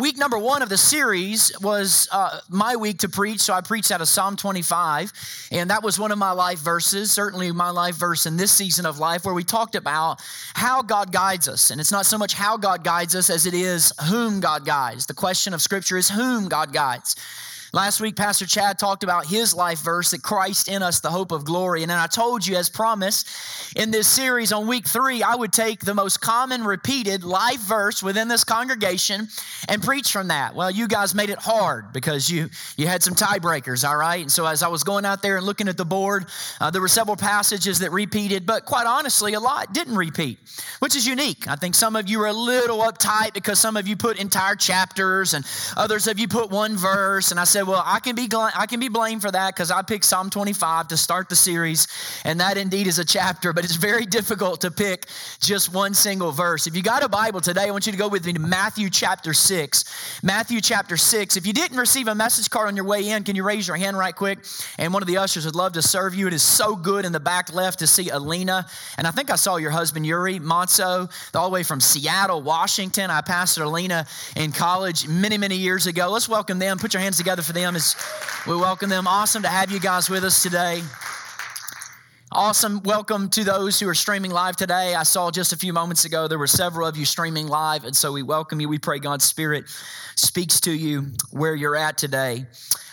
week number one of the series was uh, my week to preach. So I preached out of Psalm 25. And that was one of my life verses, certainly my life verse in this season of life, where we talked about how God guides us. And it's not so much how God guides us as it is whom God guides. The question of Scripture is whom God guides. Last week, Pastor Chad talked about his life verse that Christ in us, the hope of glory. And then I told you, as promised, in this series on week three, I would take the most common repeated life verse within this congregation and preach from that. Well, you guys made it hard because you, you had some tiebreakers, all right? And so as I was going out there and looking at the board, uh, there were several passages that repeated, but quite honestly, a lot didn't repeat, which is unique. I think some of you are a little uptight because some of you put entire chapters and others of you put one verse. And I said, Well, I can be, I can be blamed for that because I picked Psalm 25 to start the series, and that indeed is a chapter, but it's very difficult to pick just one single verse. If you got a Bible today, I want you to go with me to Matthew chapter 6. Matthew chapter 6. If you didn't receive a message card on your way in, can you raise your hand right quick? And one of the ushers would love to serve you. It is so good in the back left to see Alina. And I think I saw your husband, Yuri Monso, all the way from Seattle, Washington. I pastored Alina in college many, many years ago. Let's welcome them. Put your hands together for them as we welcome them. Awesome to have you guys with us today. Awesome. Welcome to those who are streaming live today. I saw just a few moments ago there were several of you streaming live, and so we welcome you. We pray God's Spirit speaks to you where you're at today.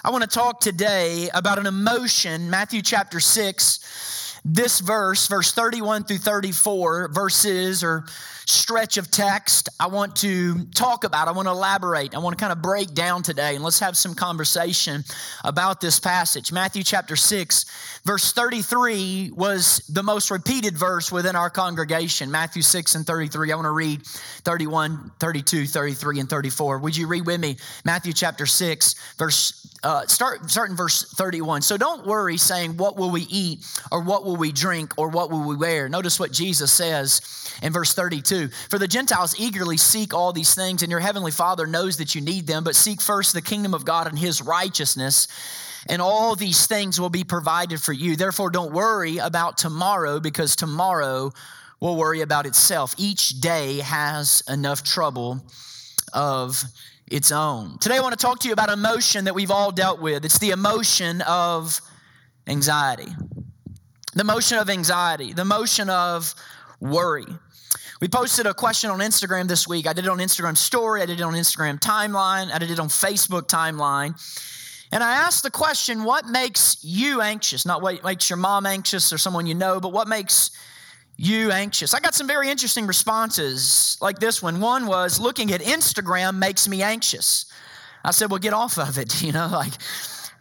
I want to talk today about an emotion, Matthew chapter 6. This verse, verse 31 through 34, verses or stretch of text I want to talk about. I want to elaborate. I want to kind of break down today and let's have some conversation about this passage. Matthew chapter 6, verse 33 was the most repeated verse within our congregation. Matthew 6 and 33. I want to read 31, 32, 33, and 34. Would you read with me? Matthew chapter 6, verse, uh, start, start in verse 31. So don't worry saying, What will we eat, or what will we drink, or what will we wear? Notice what Jesus says in verse 32. For the Gentiles eagerly seek all these things, and your heavenly Father knows that you need them, but seek first the kingdom of God and his righteousness, and all these things will be provided for you. Therefore, don't worry about tomorrow, because tomorrow will worry about itself. Each day has enough trouble of its own. Today, I want to talk to you about emotion that we've all dealt with. It's the emotion of anxiety. The emotion of anxiety, the emotion of worry. We posted a question on Instagram this week. I did it on Instagram story, I did it on Instagram timeline, I did it on Facebook timeline. And I asked the question, what makes you anxious? Not what makes your mom anxious or someone you know, but what makes you anxious? I got some very interesting responses like this one. One was, looking at Instagram makes me anxious. I said, well, get off of it, you know, like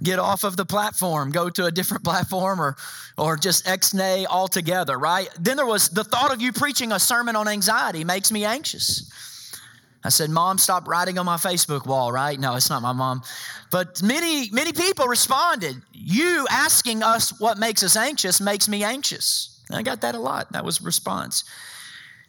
get off of the platform, go to a different platform or, or just ex-nay altogether, right? Then there was the thought of you preaching a sermon on anxiety makes me anxious. I said, Mom, stop writing on my Facebook wall, right? No, it's not my mom. But many, many people responded, You asking us what makes us anxious makes me anxious. I got that a lot. That was response.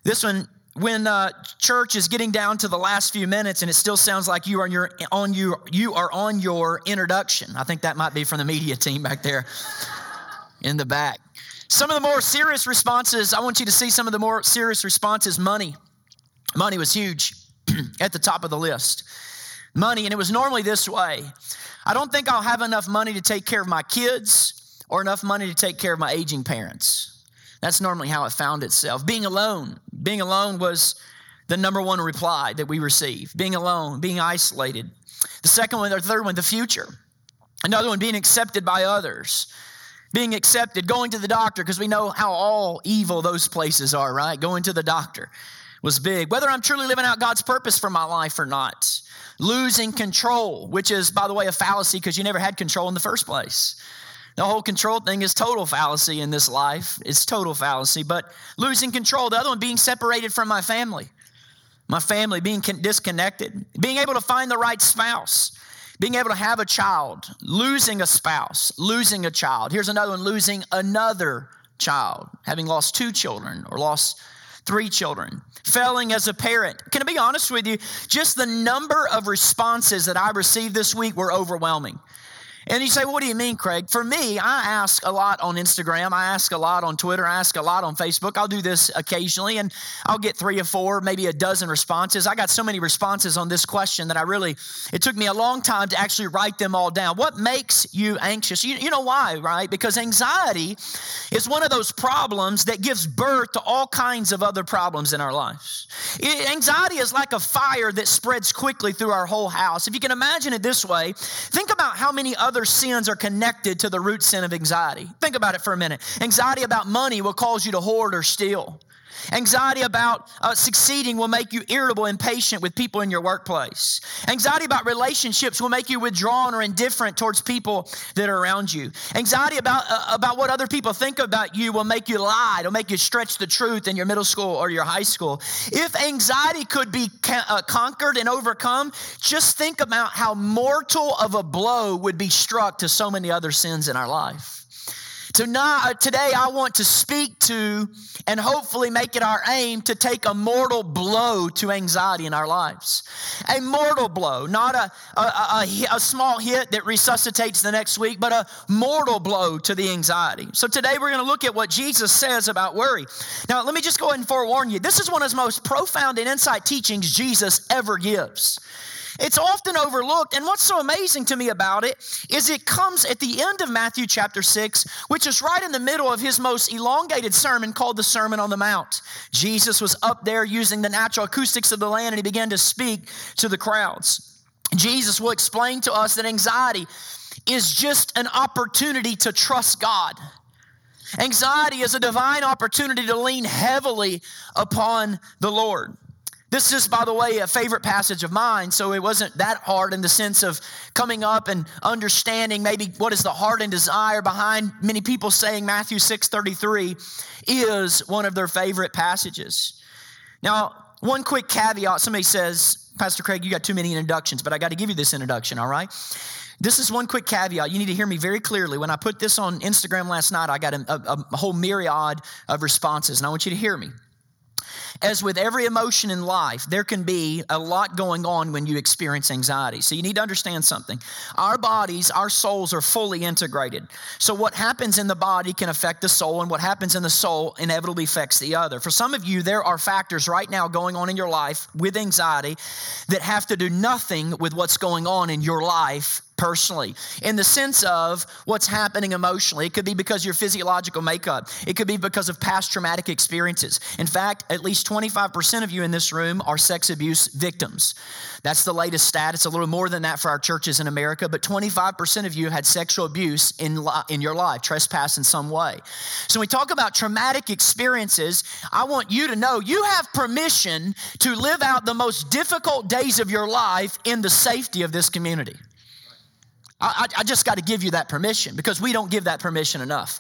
This one, when uh, church is getting down to the last few minutes and it still sounds like you are on your on you you are on your introduction. I think that might be from the media team back there in the back. Some of the more serious responses, I want you to see some of the more serious responses. Money, money was huge at the top of the list. Money, and it was normally this way. I don't think I'll have enough money to take care of my kids or enough money to take care of my aging parents. That's normally how it found itself. Being alone. Being alone was the number one reply that we receive. Being alone, being isolated. The second one, or third one, the future. Another one, being accepted by others. Being accepted, going to the doctor, because we know how all evil those places are, right? Going to the doctor was big. Whether I'm truly living out God's purpose for my life or not. Losing control, which is, by the way, a fallacy because you never had control in the first place. The whole control thing is total fallacy in this life. It's total fallacy. But losing control, the other one being separated from my family, my family being disconnected, being able to find the right spouse, being able to have a child, losing a spouse, losing a child. Here's another one losing another child, having lost two children or lost three children, failing as a parent. Can I be honest with you? Just the number of responses that I received this week were overwhelming. And you say, What do you mean, Craig? For me, I ask a lot on Instagram. I ask a lot on Twitter. I ask a lot on Facebook. I'll do this occasionally and I'll get three or four, maybe a dozen responses. I got so many responses on this question that I really, it took me a long time to actually write them all down. What makes you anxious? You, you know why, right? Because anxiety is one of those problems that gives birth to all kinds of other problems in our lives. It, anxiety is like a fire that spreads quickly through our whole house. If you can imagine it this way, think about how many other other sins are connected to the root sin of anxiety. Think about it for a minute. Anxiety about money will cause you to hoard or steal. Anxiety about uh, succeeding will make you irritable, impatient with people in your workplace. Anxiety about relationships will make you withdrawn or indifferent towards people that are around you. Anxiety about, uh, about what other people think about you will make you lie, it'll make you stretch the truth in your middle school or your high school. If anxiety could be ca- uh, conquered and overcome, just think about how mortal of a blow would be struck to so many other sins in our life. Tonight, uh, today, I want to speak to and hopefully make it our aim to take a mortal blow to anxiety in our lives. A mortal blow, not a, a, a, a small hit that resuscitates the next week, but a mortal blow to the anxiety. So today, we're going to look at what Jesus says about worry. Now, let me just go ahead and forewarn you this is one of his most profound and insight teachings Jesus ever gives. It's often overlooked. And what's so amazing to me about it is it comes at the end of Matthew chapter 6, which is right in the middle of his most elongated sermon called the Sermon on the Mount. Jesus was up there using the natural acoustics of the land and he began to speak to the crowds. Jesus will explain to us that anxiety is just an opportunity to trust God. Anxiety is a divine opportunity to lean heavily upon the Lord. This is, by the way, a favorite passage of mine, so it wasn't that hard in the sense of coming up and understanding maybe what is the heart and desire behind many people saying Matthew 6:33 is one of their favorite passages. Now, one quick caveat somebody says, Pastor Craig, you got too many introductions, but I got to give you this introduction, all right? This is one quick caveat. You need to hear me very clearly. When I put this on Instagram last night, I got a, a, a whole myriad of responses, and I want you to hear me. As with every emotion in life, there can be a lot going on when you experience anxiety. So you need to understand something. Our bodies, our souls are fully integrated. So what happens in the body can affect the soul, and what happens in the soul inevitably affects the other. For some of you, there are factors right now going on in your life with anxiety that have to do nothing with what's going on in your life personally in the sense of what's happening emotionally. It could be because your physiological makeup, it could be because of past traumatic experiences. In fact, at least 25% of you in this room are sex abuse victims. That's the latest stat. It's a little more than that for our churches in America, but 25% of you had sexual abuse in, in your life, trespass in some way. So when we talk about traumatic experiences, I want you to know you have permission to live out the most difficult days of your life in the safety of this community. I, I just got to give you that permission because we don't give that permission enough.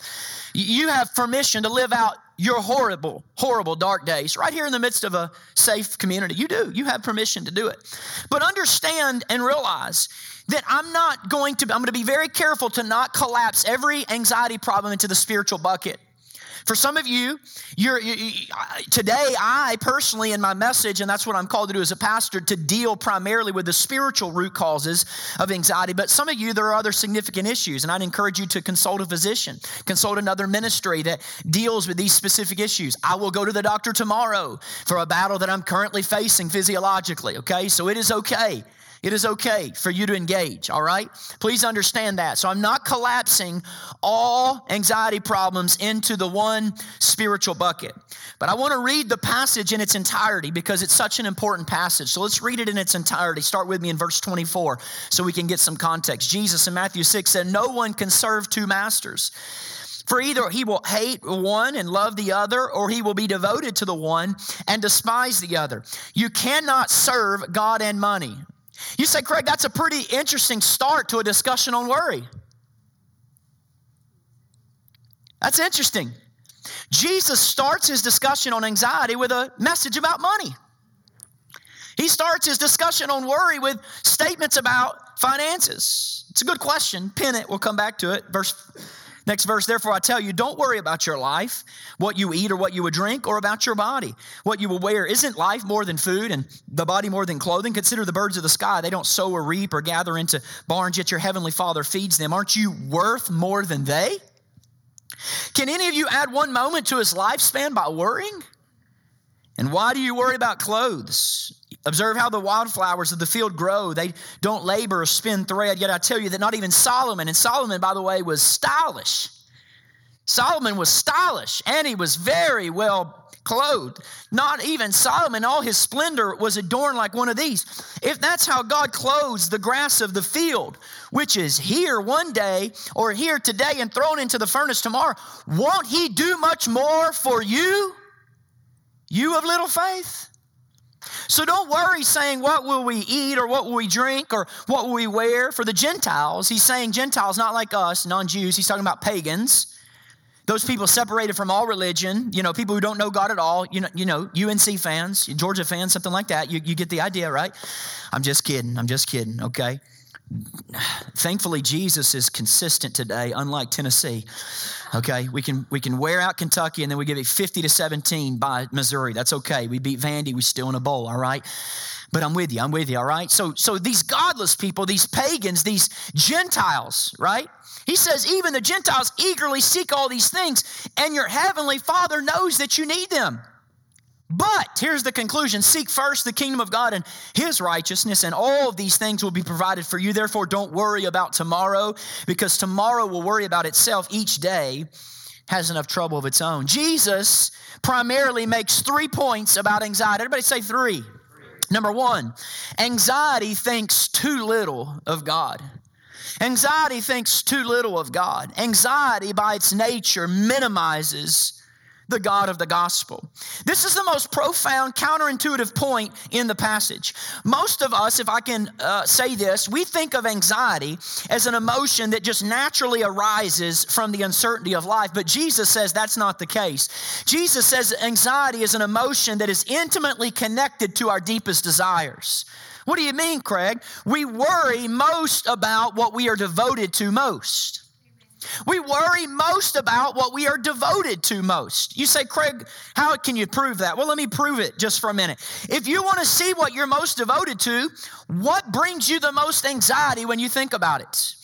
You have permission to live out your horrible, horrible dark days right here in the midst of a safe community. You do. You have permission to do it. But understand and realize that I'm not going to, I'm going to be very careful to not collapse every anxiety problem into the spiritual bucket. For some of you, you're, you, today, I personally, in my message, and that's what I'm called to do as a pastor, to deal primarily with the spiritual root causes of anxiety. But some of you, there are other significant issues, and I'd encourage you to consult a physician, consult another ministry that deals with these specific issues. I will go to the doctor tomorrow for a battle that I'm currently facing physiologically, okay? So it is okay it is okay for you to engage, all right? Please understand that. So I'm not collapsing all anxiety problems into the one spiritual bucket. But I want to read the passage in its entirety because it's such an important passage. So let's read it in its entirety. Start with me in verse 24 so we can get some context. Jesus in Matthew 6 said, No one can serve two masters. For either he will hate one and love the other, or he will be devoted to the one and despise the other. You cannot serve God and money. You say, Craig, that's a pretty interesting start to a discussion on worry. That's interesting. Jesus starts his discussion on anxiety with a message about money. He starts his discussion on worry with statements about finances. It's a good question. Pin it. We'll come back to it. Verse Next verse, therefore I tell you, don't worry about your life, what you eat or what you would drink, or about your body, what you will wear. Isn't life more than food and the body more than clothing? Consider the birds of the sky. They don't sow or reap or gather into barns, yet your heavenly Father feeds them. Aren't you worth more than they? Can any of you add one moment to his lifespan by worrying? And why do you worry about clothes? Observe how the wildflowers of the field grow. They don't labor or spin thread. Yet I tell you that not even Solomon, and Solomon, by the way, was stylish. Solomon was stylish and he was very well clothed. Not even Solomon, all his splendor was adorned like one of these. If that's how God clothes the grass of the field, which is here one day or here today and thrown into the furnace tomorrow, won't he do much more for you? You of little faith? So don't worry saying, What will we eat or what will we drink or what will we wear? For the Gentiles, he's saying Gentiles, not like us, non Jews. He's talking about pagans. Those people separated from all religion, you know, people who don't know God at all, you know, you know, UNC fans, Georgia fans, something like that. You, you get the idea, right? I'm just kidding. I'm just kidding, okay? Thankfully, Jesus is consistent today, unlike Tennessee. Okay, we can we can wear out Kentucky and then we give it 50 to 17 by Missouri. That's okay. We beat Vandy, we still in a bowl, all right? But I'm with you, I'm with you, all right? So so these godless people, these pagans, these Gentiles, right? He says, even the Gentiles eagerly seek all these things, and your heavenly Father knows that you need them. But here's the conclusion seek first the kingdom of God and his righteousness, and all of these things will be provided for you. Therefore, don't worry about tomorrow, because tomorrow will worry about itself. Each day has enough trouble of its own. Jesus primarily makes three points about anxiety. Everybody say three. Number one, anxiety thinks too little of God. Anxiety thinks too little of God. Anxiety, by its nature, minimizes the God of the gospel. This is the most profound, counterintuitive point in the passage. Most of us, if I can uh, say this, we think of anxiety as an emotion that just naturally arises from the uncertainty of life, but Jesus says that's not the case. Jesus says anxiety is an emotion that is intimately connected to our deepest desires. What do you mean, Craig? We worry most about what we are devoted to most. We worry most about what we are devoted to most. You say, Craig, how can you prove that? Well, let me prove it just for a minute. If you want to see what you're most devoted to, what brings you the most anxiety when you think about it?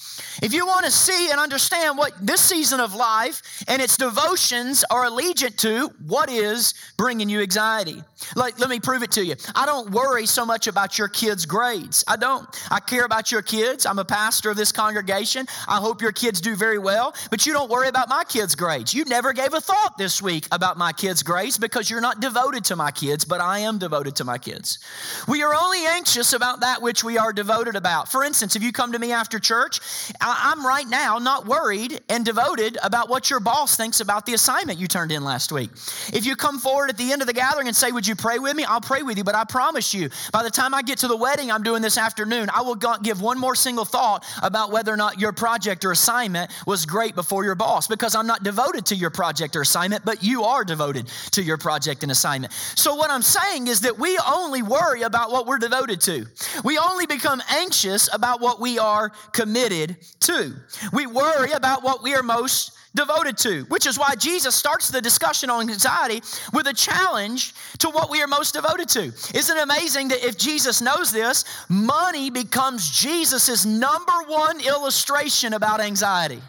If you want to see and understand what this season of life and its devotions are allegiant to, what is bringing you anxiety? Like, let me prove it to you. I don't worry so much about your kids' grades. I don't. I care about your kids. I'm a pastor of this congregation. I hope your kids do very well, but you don't worry about my kids' grades. You never gave a thought this week about my kids' grades because you're not devoted to my kids, but I am devoted to my kids. We are only anxious about that which we are devoted about. For instance, if you come to me after church, I'm right now not worried and devoted about what your boss thinks about the assignment you turned in last week. If you come forward at the end of the gathering and say, Would you pray with me? I'll pray with you, but I promise you, by the time I get to the wedding I'm doing this afternoon, I will give one more single thought about whether or not your project or assignment was great before your boss because I'm not devoted to your project or assignment, but you are devoted to your project and assignment. So, what I'm saying is that we only worry about what we're devoted to. We only become anxious about what we are committed to. We worry about what we are most devoted to, which is why Jesus starts the discussion on anxiety with a challenge to what we are most devoted to. Isn't it amazing that if Jesus knows this, money becomes Jesus' number one illustration about anxiety?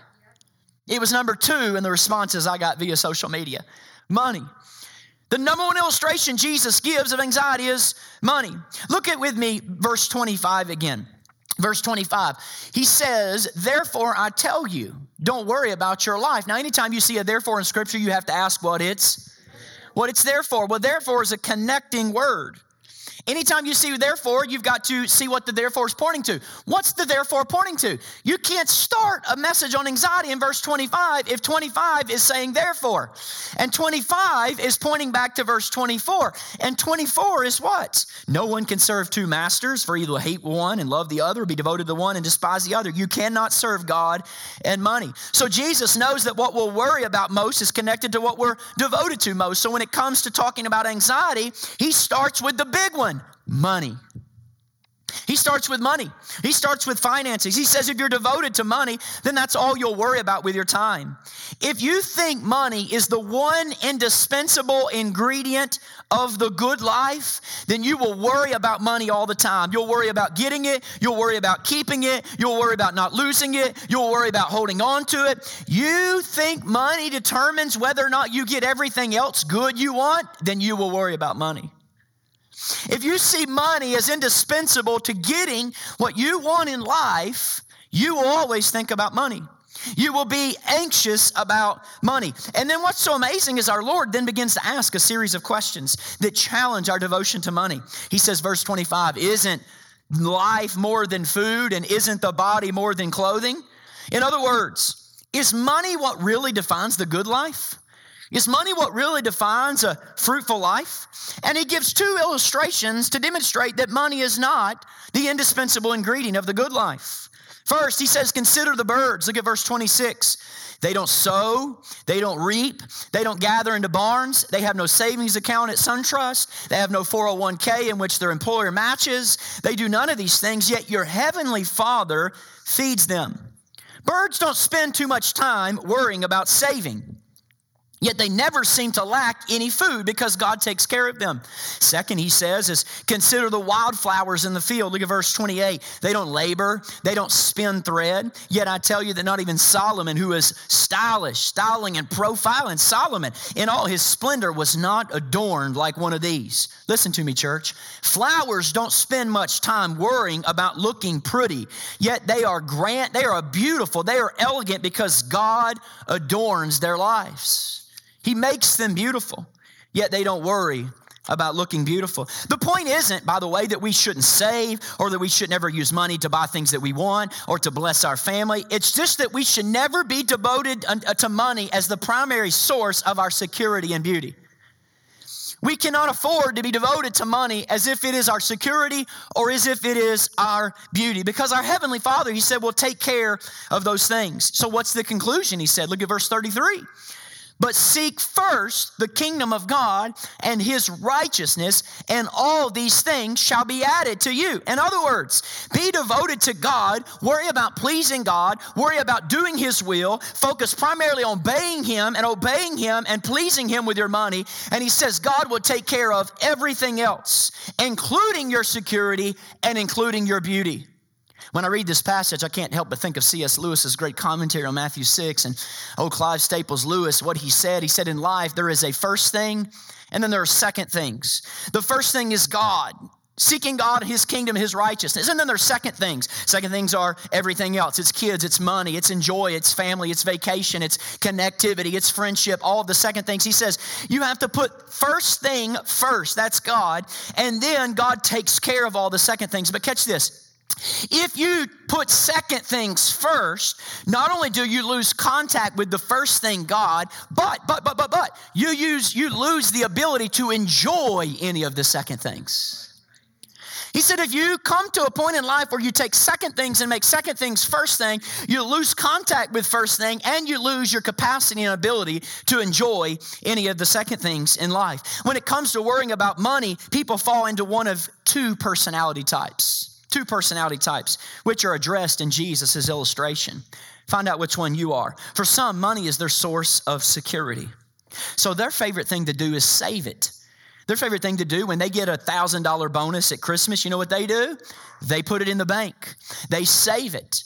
It was number two in the responses I got via social media money. The number one illustration Jesus gives of anxiety is money. Look at with me verse 25 again. Verse 25, he says, Therefore I tell you, don't worry about your life. Now, anytime you see a therefore in scripture, you have to ask what it's what it's there for. Well, therefore is a connecting word. Anytime you see therefore, you've got to see what the therefore is pointing to. What's the therefore pointing to? You can't start a message on anxiety in verse 25 if 25 is saying therefore. And 25 is pointing back to verse 24. And 24 is what? No one can serve two masters, for either hate one and love the other, be devoted to one and despise the other. You cannot serve God and money. So Jesus knows that what we'll worry about most is connected to what we're devoted to most. So when it comes to talking about anxiety, he starts with the big one money. He starts with money. He starts with finances. He says if you're devoted to money, then that's all you'll worry about with your time. If you think money is the one indispensable ingredient of the good life, then you will worry about money all the time. You'll worry about getting it. You'll worry about keeping it. You'll worry about not losing it. You'll worry about holding on to it. You think money determines whether or not you get everything else good you want, then you will worry about money. If you see money as indispensable to getting what you want in life, you will always think about money. You will be anxious about money. And then what's so amazing is our Lord then begins to ask a series of questions that challenge our devotion to money. He says, verse 25, Isn't life more than food, and isn't the body more than clothing? In other words, is money what really defines the good life? Is money what really defines a fruitful life? And he gives two illustrations to demonstrate that money is not the indispensable ingredient of the good life. First, he says, Consider the birds. Look at verse 26. They don't sow, they don't reap, they don't gather into barns, they have no savings account at SunTrust, they have no 401k in which their employer matches. They do none of these things, yet your heavenly Father feeds them. Birds don't spend too much time worrying about saving. Yet they never seem to lack any food because God takes care of them. Second, he says, is consider the wildflowers in the field. Look at verse 28. They don't labor, they don't spin thread. Yet I tell you that not even Solomon, who is stylish, styling, and profiling, Solomon in all his splendor was not adorned like one of these. Listen to me, church. Flowers don't spend much time worrying about looking pretty, yet they are grand, they are beautiful, they are elegant because God adorns their lives. He makes them beautiful, yet they don't worry about looking beautiful. The point isn't, by the way, that we shouldn't save or that we should never use money to buy things that we want or to bless our family. It's just that we should never be devoted uh, to money as the primary source of our security and beauty. We cannot afford to be devoted to money as if it is our security or as if it is our beauty. Because our Heavenly Father, He said, will take care of those things. So, what's the conclusion? He said, look at verse 33. But seek first the kingdom of God and his righteousness, and all these things shall be added to you. In other words, be devoted to God, worry about pleasing God, worry about doing his will, focus primarily on obeying him and obeying him and pleasing him with your money. And he says God will take care of everything else, including your security and including your beauty. When I read this passage, I can't help but think of C.S. Lewis's great commentary on Matthew 6 and oh, Clive Staples Lewis, what he said. He said, In life, there is a first thing, and then there are second things. The first thing is God. Seeking God, His kingdom, His righteousness. And then there's second things. Second things are everything else. It's kids, it's money, it's enjoy, it's family, it's vacation, it's connectivity, it's friendship, all of the second things. He says you have to put first thing first. That's God. And then God takes care of all the second things. But catch this if you put second things first, not only do you lose contact with the first thing God, but but but but but you use you lose the ability to enjoy any of the second things. He said, if you come to a point in life where you take second things and make second things first thing, you lose contact with first thing and you lose your capacity and ability to enjoy any of the second things in life. When it comes to worrying about money, people fall into one of two personality types two personality types, which are addressed in Jesus' illustration. Find out which one you are. For some, money is their source of security. So their favorite thing to do is save it. Their favorite thing to do when they get a $1,000 bonus at Christmas, you know what they do? They put it in the bank, they save it.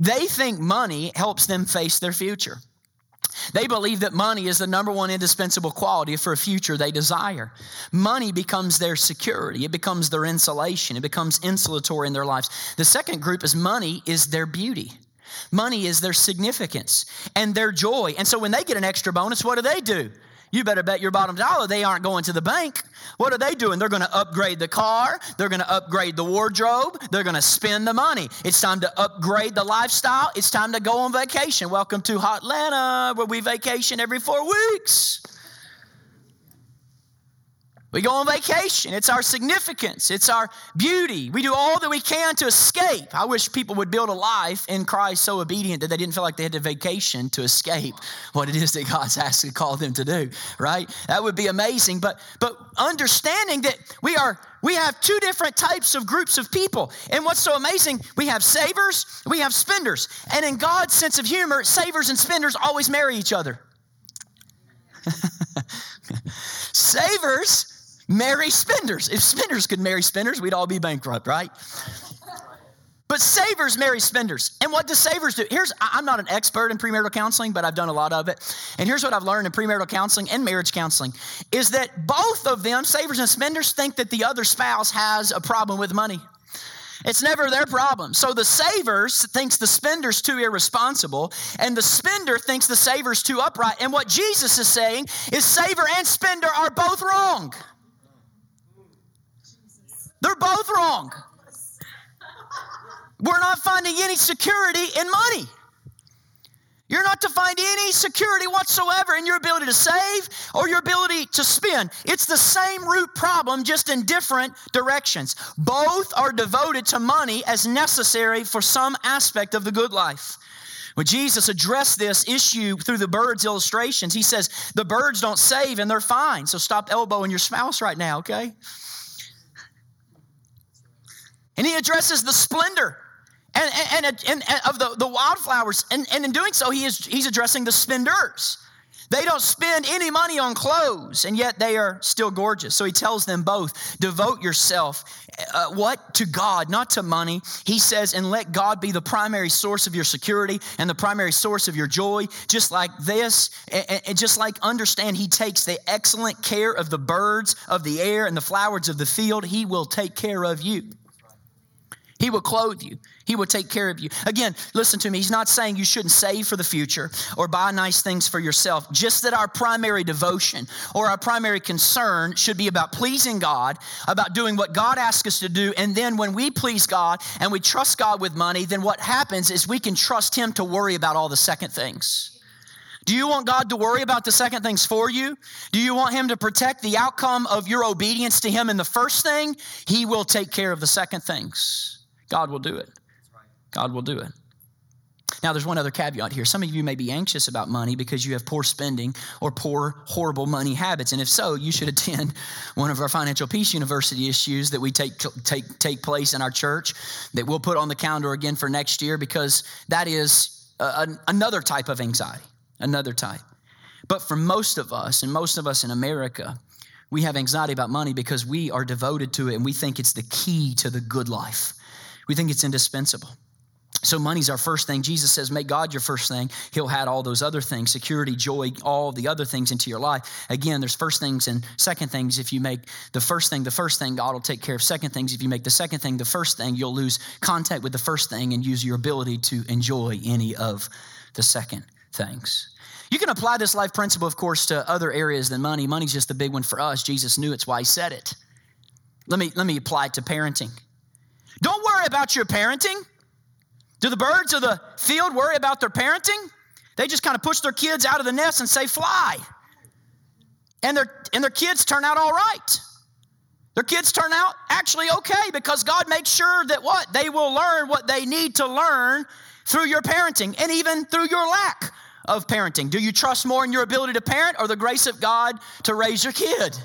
They think money helps them face their future. They believe that money is the number one indispensable quality for a future they desire. Money becomes their security, it becomes their insulation, it becomes insulatory in their lives. The second group is money is their beauty. Money is their significance and their joy. And so when they get an extra bonus, what do they do? You better bet your bottom dollar they aren't going to the bank. What are they doing? They're going to upgrade the car, they're going to upgrade the wardrobe, they're going to spend the money. It's time to upgrade the lifestyle, it's time to go on vacation. Welcome to Hotlanta, where we vacation every four weeks. We go on vacation. It's our significance. It's our beauty. We do all that we can to escape. I wish people would build a life in Christ so obedient that they didn't feel like they had to vacation to escape what it is that God's asked to call them to do, right? That would be amazing. But but understanding that we are we have two different types of groups of people. And what's so amazing, we have savers, we have spenders. And in God's sense of humor, savers and spenders always marry each other. savers marry spenders. If spenders could marry spenders, we'd all be bankrupt, right? But savers marry spenders. And what do savers do? Here's, I'm not an expert in premarital counseling, but I've done a lot of it. And here's what I've learned in premarital counseling and marriage counseling is that both of them, savers and spenders, think that the other spouse has a problem with money. It's never their problem. So the savers thinks the spender's too irresponsible, and the spender thinks the saver's too upright. And what Jesus is saying is saver and spender are both wrong. They're both wrong. We're not finding any security in money. You're not to find any security whatsoever in your ability to save or your ability to spend. It's the same root problem, just in different directions. Both are devoted to money as necessary for some aspect of the good life. When Jesus addressed this issue through the birds illustrations, he says, The birds don't save and they're fine. So stop elbowing your spouse right now, okay? And he addresses the splendor and, and, and, and of the, the wildflowers. And, and in doing so, he is, he's addressing the spenders. They don't spend any money on clothes, and yet they are still gorgeous. So he tells them both devote yourself, uh, what? To God, not to money. He says, and let God be the primary source of your security and the primary source of your joy. Just like this, and, and just like understand, He takes the excellent care of the birds of the air and the flowers of the field. He will take care of you. He will clothe you. He will take care of you. Again, listen to me. He's not saying you shouldn't save for the future or buy nice things for yourself. Just that our primary devotion or our primary concern should be about pleasing God, about doing what God asks us to do. And then when we please God and we trust God with money, then what happens is we can trust Him to worry about all the second things. Do you want God to worry about the second things for you? Do you want Him to protect the outcome of your obedience to Him in the first thing? He will take care of the second things. God will do it. God will do it. Now, there's one other caveat here. Some of you may be anxious about money because you have poor spending or poor, horrible money habits. And if so, you should attend one of our Financial Peace University issues that we take, take, take place in our church that we'll put on the calendar again for next year because that is a, a, another type of anxiety, another type. But for most of us, and most of us in America, we have anxiety about money because we are devoted to it and we think it's the key to the good life. We think it's indispensable. So, money's our first thing. Jesus says, Make God your first thing. He'll add all those other things security, joy, all the other things into your life. Again, there's first things and second things. If you make the first thing the first thing, God will take care of second things. If you make the second thing the first thing, you'll lose contact with the first thing and use your ability to enjoy any of the second things. You can apply this life principle, of course, to other areas than money. Money's just the big one for us. Jesus knew it's why he said it. Let me, let me apply it to parenting. Worry about your parenting. Do the birds of the field worry about their parenting? They just kind of push their kids out of the nest and say, fly. And their, and their kids turn out all right. Their kids turn out actually okay because God makes sure that what? They will learn what they need to learn through your parenting and even through your lack of parenting. Do you trust more in your ability to parent or the grace of God to raise your kid?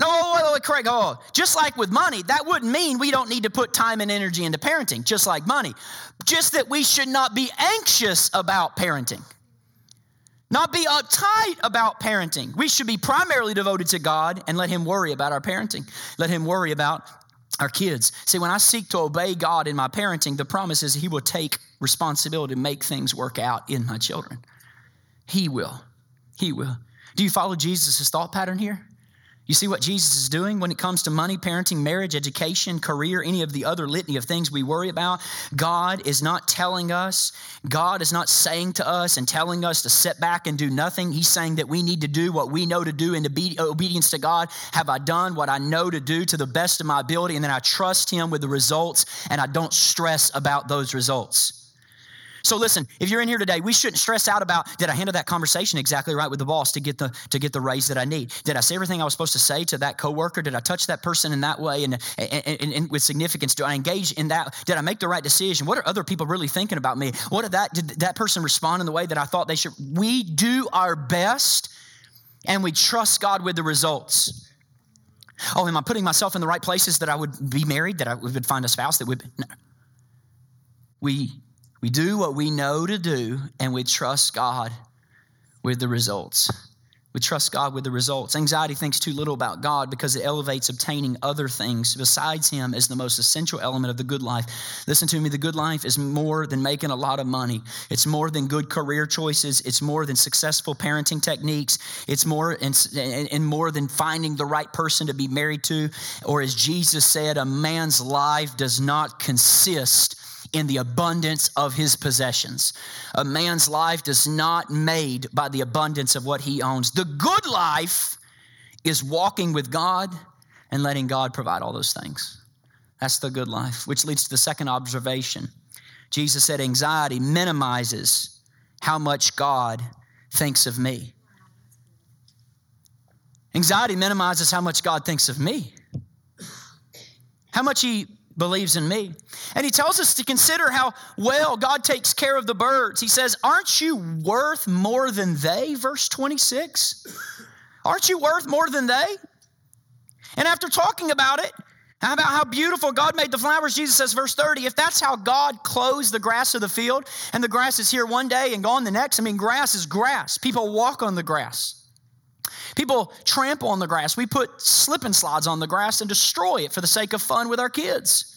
No, wait, wait, Craig. Oh, just like with money, that wouldn't mean we don't need to put time and energy into parenting, just like money. Just that we should not be anxious about parenting, not be uptight about parenting. We should be primarily devoted to God and let Him worry about our parenting, let Him worry about our kids. See, when I seek to obey God in my parenting, the promise is He will take responsibility to make things work out in my children. He will. He will. Do you follow Jesus' thought pattern here? You see what Jesus is doing when it comes to money, parenting, marriage, education, career, any of the other litany of things we worry about? God is not telling us, God is not saying to us and telling us to sit back and do nothing. He's saying that we need to do what we know to do in obedience to God. Have I done what I know to do to the best of my ability? And then I trust Him with the results and I don't stress about those results. So listen, if you're in here today, we shouldn't stress out about did I handle that conversation exactly right with the boss to get the to get the raise that I need? Did I say everything I was supposed to say to that coworker? Did I touch that person in that way and, and, and, and with significance? Do I engage in that? Did I make the right decision? What are other people really thinking about me? What did that did that person respond in the way that I thought they should? We do our best and we trust God with the results. Oh, am I putting myself in the right places that I would be married, that I would find a spouse that would? No. We we do what we know to do, and we trust God with the results. We trust God with the results. Anxiety thinks too little about God because it elevates obtaining other things besides Him as the most essential element of the good life. Listen to me the good life is more than making a lot of money, it's more than good career choices, it's more than successful parenting techniques, it's more and, and more than finding the right person to be married to. Or as Jesus said, a man's life does not consist in the abundance of his possessions. A man's life is not made by the abundance of what he owns. The good life is walking with God and letting God provide all those things. That's the good life, which leads to the second observation. Jesus said, Anxiety minimizes how much God thinks of me. Anxiety minimizes how much God thinks of me, how much He believes in me. And he tells us to consider how well God takes care of the birds. He says, Aren't you worth more than they? Verse 26. Aren't you worth more than they? And after talking about it, how about how beautiful God made the flowers? Jesus says, verse 30, if that's how God clothes the grass of the field, and the grass is here one day and gone the next, I mean, grass is grass. People walk on the grass. People trample on the grass. We put slip and slides on the grass and destroy it for the sake of fun with our kids.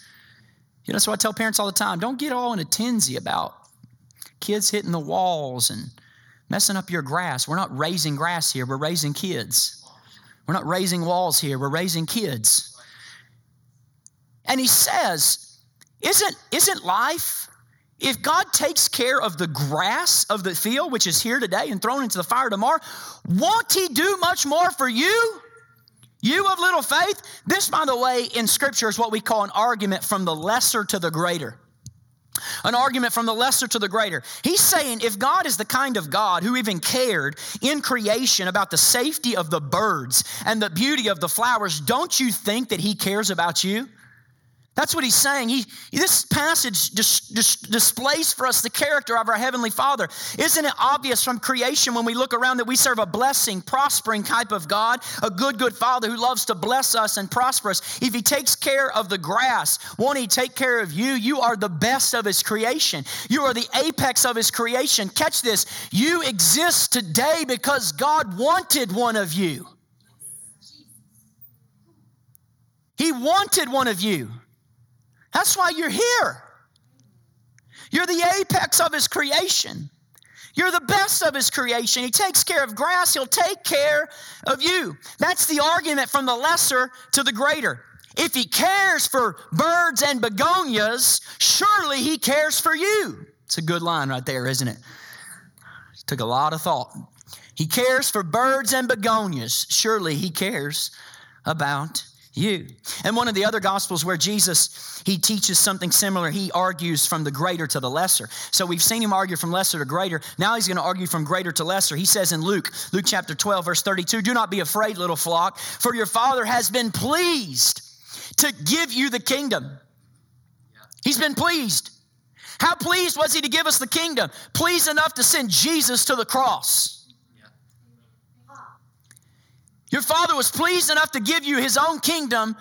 You know, that's what I tell parents all the time. Don't get all in a tensy about kids hitting the walls and messing up your grass. We're not raising grass here, we're raising kids. We're not raising walls here, we're raising kids. And he says, isn't, isn't life if God takes care of the grass of the field, which is here today and thrown into the fire tomorrow, won't He do much more for you? You of little faith? This, by the way, in Scripture is what we call an argument from the lesser to the greater. An argument from the lesser to the greater. He's saying if God is the kind of God who even cared in creation about the safety of the birds and the beauty of the flowers, don't you think that He cares about you? That's what he's saying. He, this passage dis, dis, displays for us the character of our Heavenly Father. Isn't it obvious from creation when we look around that we serve a blessing, prospering type of God, a good, good Father who loves to bless us and prosper us? If He takes care of the grass, won't He take care of you? You are the best of His creation, you are the apex of His creation. Catch this you exist today because God wanted one of you. He wanted one of you. That's why you're here. You're the apex of His creation. You're the best of His creation. He takes care of grass, He'll take care of you. That's the argument from the lesser to the greater. If He cares for birds and begonias, surely He cares for you. It's a good line right there, isn't it? took a lot of thought. He cares for birds and begonias. Surely He cares about you. And one of the other gospels where Jesus he teaches something similar, he argues from the greater to the lesser. So we've seen him argue from lesser to greater. Now he's going to argue from greater to lesser. He says in Luke, Luke chapter 12 verse 32, "Do not be afraid, little flock, for your Father has been pleased to give you the kingdom." He's been pleased. How pleased was he to give us the kingdom? Pleased enough to send Jesus to the cross. Your father was pleased enough to give you his own kingdom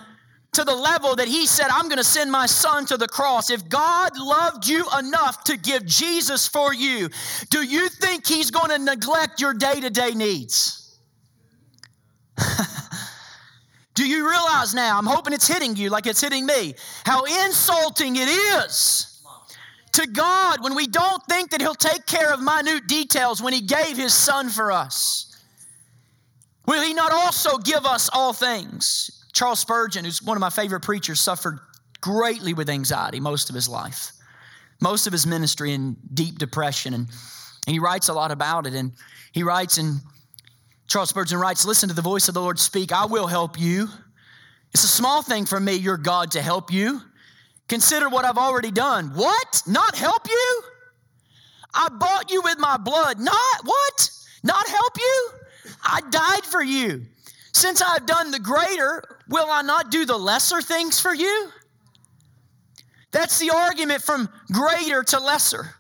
to the level that he said, I'm going to send my son to the cross. If God loved you enough to give Jesus for you, do you think he's going to neglect your day to day needs? do you realize now? I'm hoping it's hitting you like it's hitting me. How insulting it is to God when we don't think that he'll take care of minute details when he gave his son for us. Will he not also give us all things? Charles Spurgeon, who's one of my favorite preachers, suffered greatly with anxiety most of his life, most of his ministry in deep depression. And, and he writes a lot about it. And he writes, and Charles Spurgeon writes, Listen to the voice of the Lord speak. I will help you. It's a small thing for me, your God, to help you. Consider what I've already done. What? Not help you? I bought you with my blood. Not what? Not help you? I died for you. Since I've done the greater, will I not do the lesser things for you? That's the argument from greater to lesser.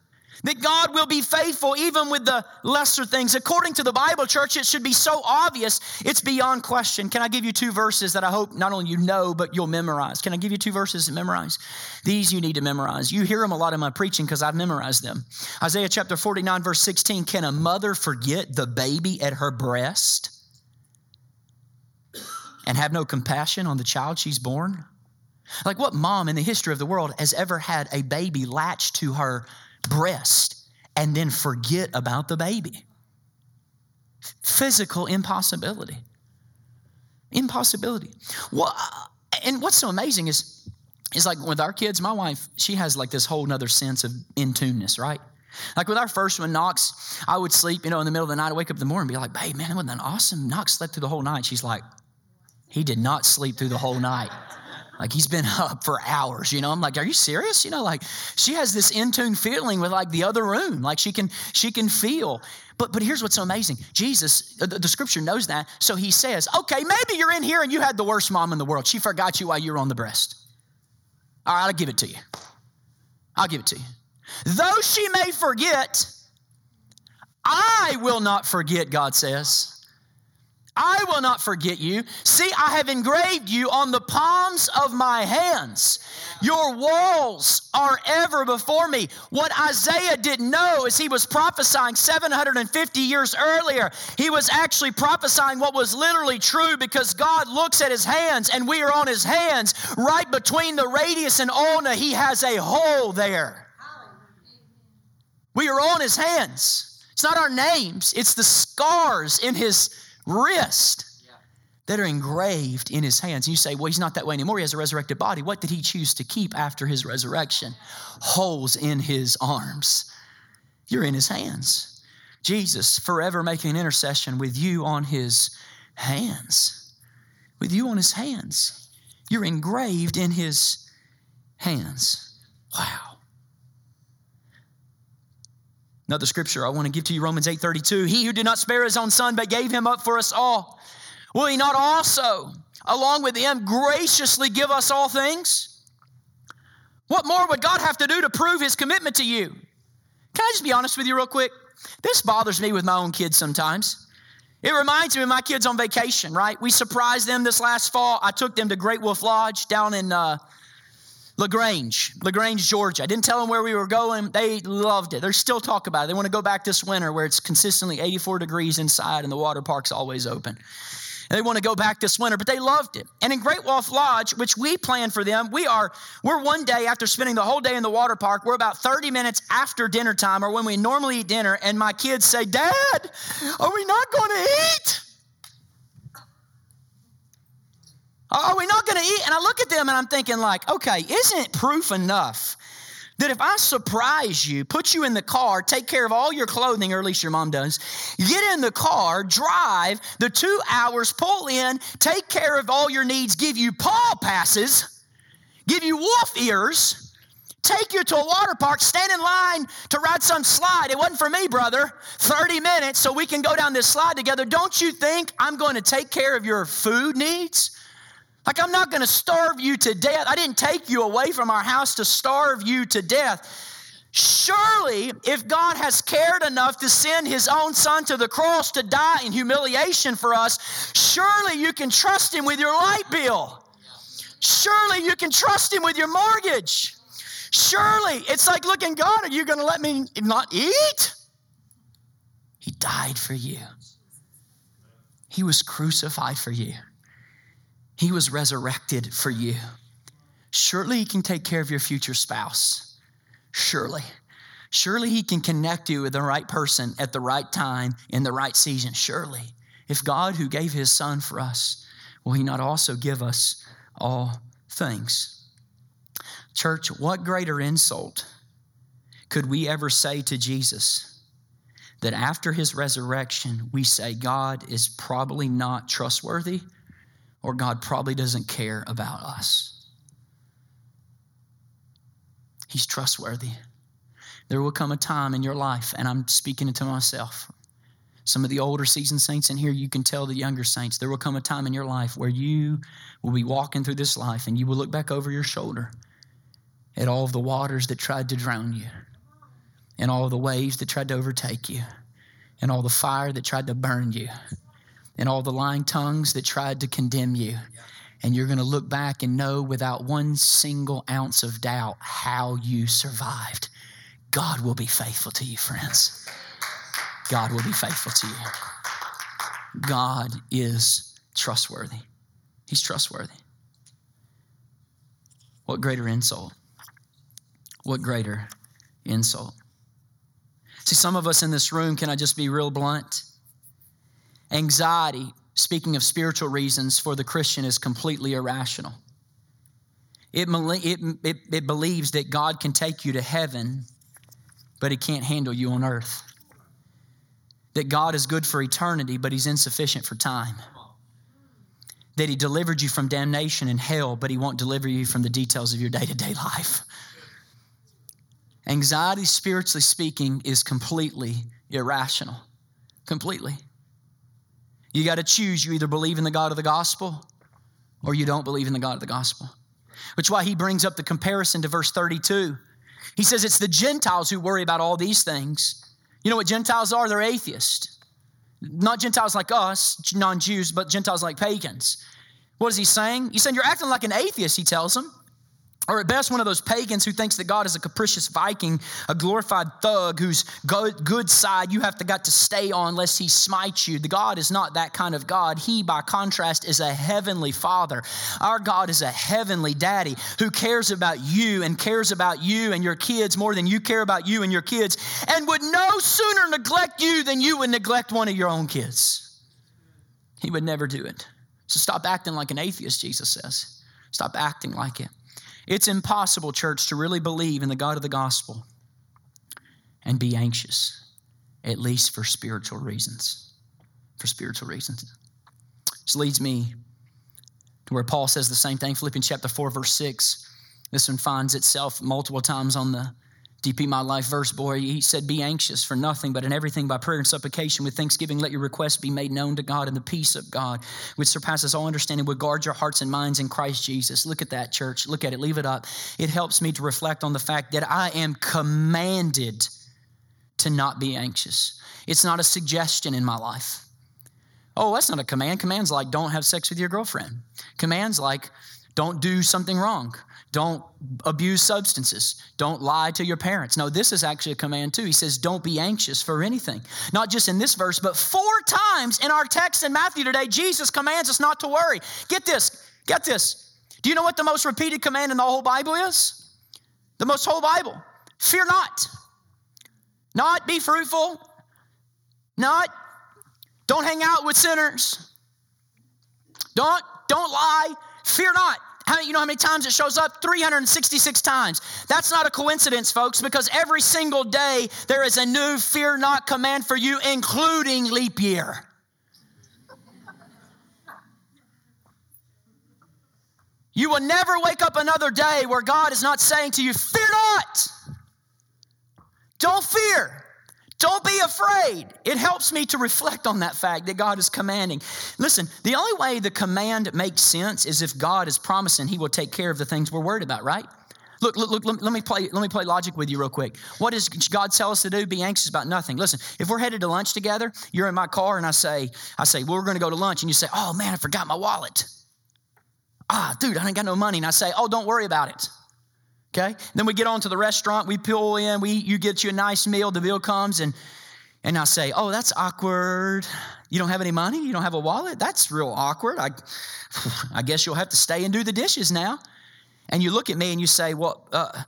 That God will be faithful even with the lesser things. According to the Bible, church, it should be so obvious, it's beyond question. Can I give you two verses that I hope not only you know, but you'll memorize? Can I give you two verses to memorize? These you need to memorize. You hear them a lot in my preaching because I've memorized them. Isaiah chapter 49, verse 16 Can a mother forget the baby at her breast and have no compassion on the child she's born? Like, what mom in the history of the world has ever had a baby latched to her breast and then forget about the baby? Physical impossibility. Impossibility. Well, uh, and what's so amazing is, is like with our kids, my wife, she has like this whole nother sense of in tuneness, right? Like with our first one, Knox, I would sleep, you know, in the middle of the night, I wake up in the morning and be like, babe, man, it wasn't that awesome. Knox slept through the whole night. She's like, he did not sleep through the whole night. Like he's been up for hours, you know. I'm like, are you serious? You know, like she has this in tune feeling with like the other room. Like she can she can feel. But but here's what's so amazing. Jesus, the, the scripture knows that. So he says, okay, maybe you're in here and you had the worst mom in the world. She forgot you while you were on the breast. All right, I'll give it to you. I'll give it to you. Though she may forget, I will not forget, God says. I will not forget you. See, I have engraved you on the palms of my hands. Your walls are ever before me. What Isaiah didn't know is he was prophesying 750 years earlier. He was actually prophesying what was literally true because God looks at his hands and we are on his hands. Right between the radius and ulna, he has a hole there. We are on his hands. It's not our names, it's the scars in his wrist that are engraved in his hands. And you say, well, he's not that way anymore. He has a resurrected body. What did he choose to keep after his resurrection? Holes in his arms. You're in his hands. Jesus forever making an intercession with you on his hands. With you on his hands. You're engraved in his hands. Wow. Another scripture I want to give to you, Romans 8:32. He who did not spare his own son, but gave him up for us all, will he not also, along with him, graciously give us all things? What more would God have to do to prove his commitment to you? Can I just be honest with you real quick? This bothers me with my own kids sometimes. It reminds me of my kids on vacation, right? We surprised them this last fall. I took them to Great Wolf Lodge down in uh, LaGrange, LaGrange, Georgia. I didn't tell them where we were going. They loved it. They're still talk about it. They want to go back this winter where it's consistently 84 degrees inside and the water park's always open. And they want to go back this winter, but they loved it. And in Great Wolf Lodge, which we planned for them, we are we're one day after spending the whole day in the water park. We're about 30 minutes after dinner time or when we normally eat dinner, and my kids say, "Dad, are we not going to eat?" Are we not going to eat? And I look at them and I'm thinking, like, okay, isn't it proof enough that if I surprise you, put you in the car, take care of all your clothing, or at least your mom does, get in the car, drive the two hours, pull in, take care of all your needs, give you paw passes, give you wolf ears, take you to a water park, stand in line to ride some slide. It wasn't for me, brother. 30 minutes so we can go down this slide together. Don't you think I'm going to take care of your food needs? Like, I'm not going to starve you to death. I didn't take you away from our house to starve you to death. Surely, if God has cared enough to send his own son to the cross to die in humiliation for us, surely you can trust him with your light bill. Surely you can trust him with your mortgage. Surely it's like, looking, God, are you going to let me not eat? He died for you, he was crucified for you. He was resurrected for you. Surely He can take care of your future spouse. Surely. Surely He can connect you with the right person at the right time in the right season. Surely. If God, who gave His Son for us, will He not also give us all things? Church, what greater insult could we ever say to Jesus that after His resurrection, we say God is probably not trustworthy? Or God probably doesn't care about us. He's trustworthy there will come a time in your life, and I'm speaking to myself. Some of the older seasoned saints in here, you can tell the younger saints, there will come a time in your life where you will be walking through this life and you will look back over your shoulder at all of the waters that tried to drown you, and all the waves that tried to overtake you, and all the fire that tried to burn you, and all the lying tongues that tried to condemn you. And you're going to look back and know without one single ounce of doubt how you survived. God will be faithful to you, friends. God will be faithful to you. God is trustworthy. He's trustworthy. What greater insult? What greater insult? See, some of us in this room, can I just be real blunt? Anxiety, speaking of spiritual reasons for the Christian, is completely irrational. It, it, it, it believes that God can take you to heaven, but He can't handle you on earth. That God is good for eternity, but He's insufficient for time. That He delivered you from damnation and hell, but He won't deliver you from the details of your day to day life. Anxiety, spiritually speaking, is completely irrational. Completely. You got to choose. You either believe in the God of the gospel or you don't believe in the God of the gospel. Which is why he brings up the comparison to verse 32. He says it's the Gentiles who worry about all these things. You know what Gentiles are? They're atheists. Not Gentiles like us, non Jews, but Gentiles like pagans. What is he saying? He's saying you're acting like an atheist, he tells them. Or at best, one of those pagans who thinks that God is a capricious Viking, a glorified thug whose good side you have to got to stay on lest he smite you. The God is not that kind of God. He, by contrast, is a heavenly father. Our God is a heavenly daddy who cares about you and cares about you and your kids more than you care about you and your kids, and would no sooner neglect you than you would neglect one of your own kids. He would never do it. So stop acting like an atheist, Jesus says. Stop acting like it. It's impossible, church, to really believe in the God of the gospel and be anxious, at least for spiritual reasons. For spiritual reasons. This leads me to where Paul says the same thing, Philippians chapter 4, verse 6. This one finds itself multiple times on the DP My Life verse, boy, he said, Be anxious for nothing, but in everything by prayer and supplication with thanksgiving, let your requests be made known to God, and the peace of God, which surpasses all understanding, will guard your hearts and minds in Christ Jesus. Look at that, church. Look at it. Leave it up. It helps me to reflect on the fact that I am commanded to not be anxious. It's not a suggestion in my life. Oh, that's not a command. Command's like, don't have sex with your girlfriend. Command's like, don't do something wrong. Don't abuse substances. Don't lie to your parents. No, this is actually a command too. He says, Don't be anxious for anything. Not just in this verse, but four times in our text in Matthew today, Jesus commands us not to worry. Get this, get this. Do you know what the most repeated command in the whole Bible is? The most whole Bible. Fear not. Not be fruitful. Not don't hang out with sinners. Don't don't lie. Fear not. How, you know how many times it shows up? 366 times. That's not a coincidence, folks, because every single day there is a new fear not command for you, including leap year. You will never wake up another day where God is not saying to you, Fear not. Don't fear. Don't be afraid. It helps me to reflect on that fact that God is commanding. Listen, the only way the command makes sense is if God is promising He will take care of the things we're worried about, right? Look, look, look, let me play, let me play logic with you real quick. What does God tell us to do? Be anxious about nothing. Listen, if we're headed to lunch together, you're in my car and I say, I say, well, we're gonna go to lunch, and you say, Oh man, I forgot my wallet. Ah, dude, I ain't got no money. And I say, Oh, don't worry about it. Okay? Then we get on to the restaurant, we pull in, we you get you a nice meal, the bill comes, and and I say, Oh, that's awkward. You don't have any money? You don't have a wallet? That's real awkward. I I guess you'll have to stay and do the dishes now. And you look at me and you say, Well, uh,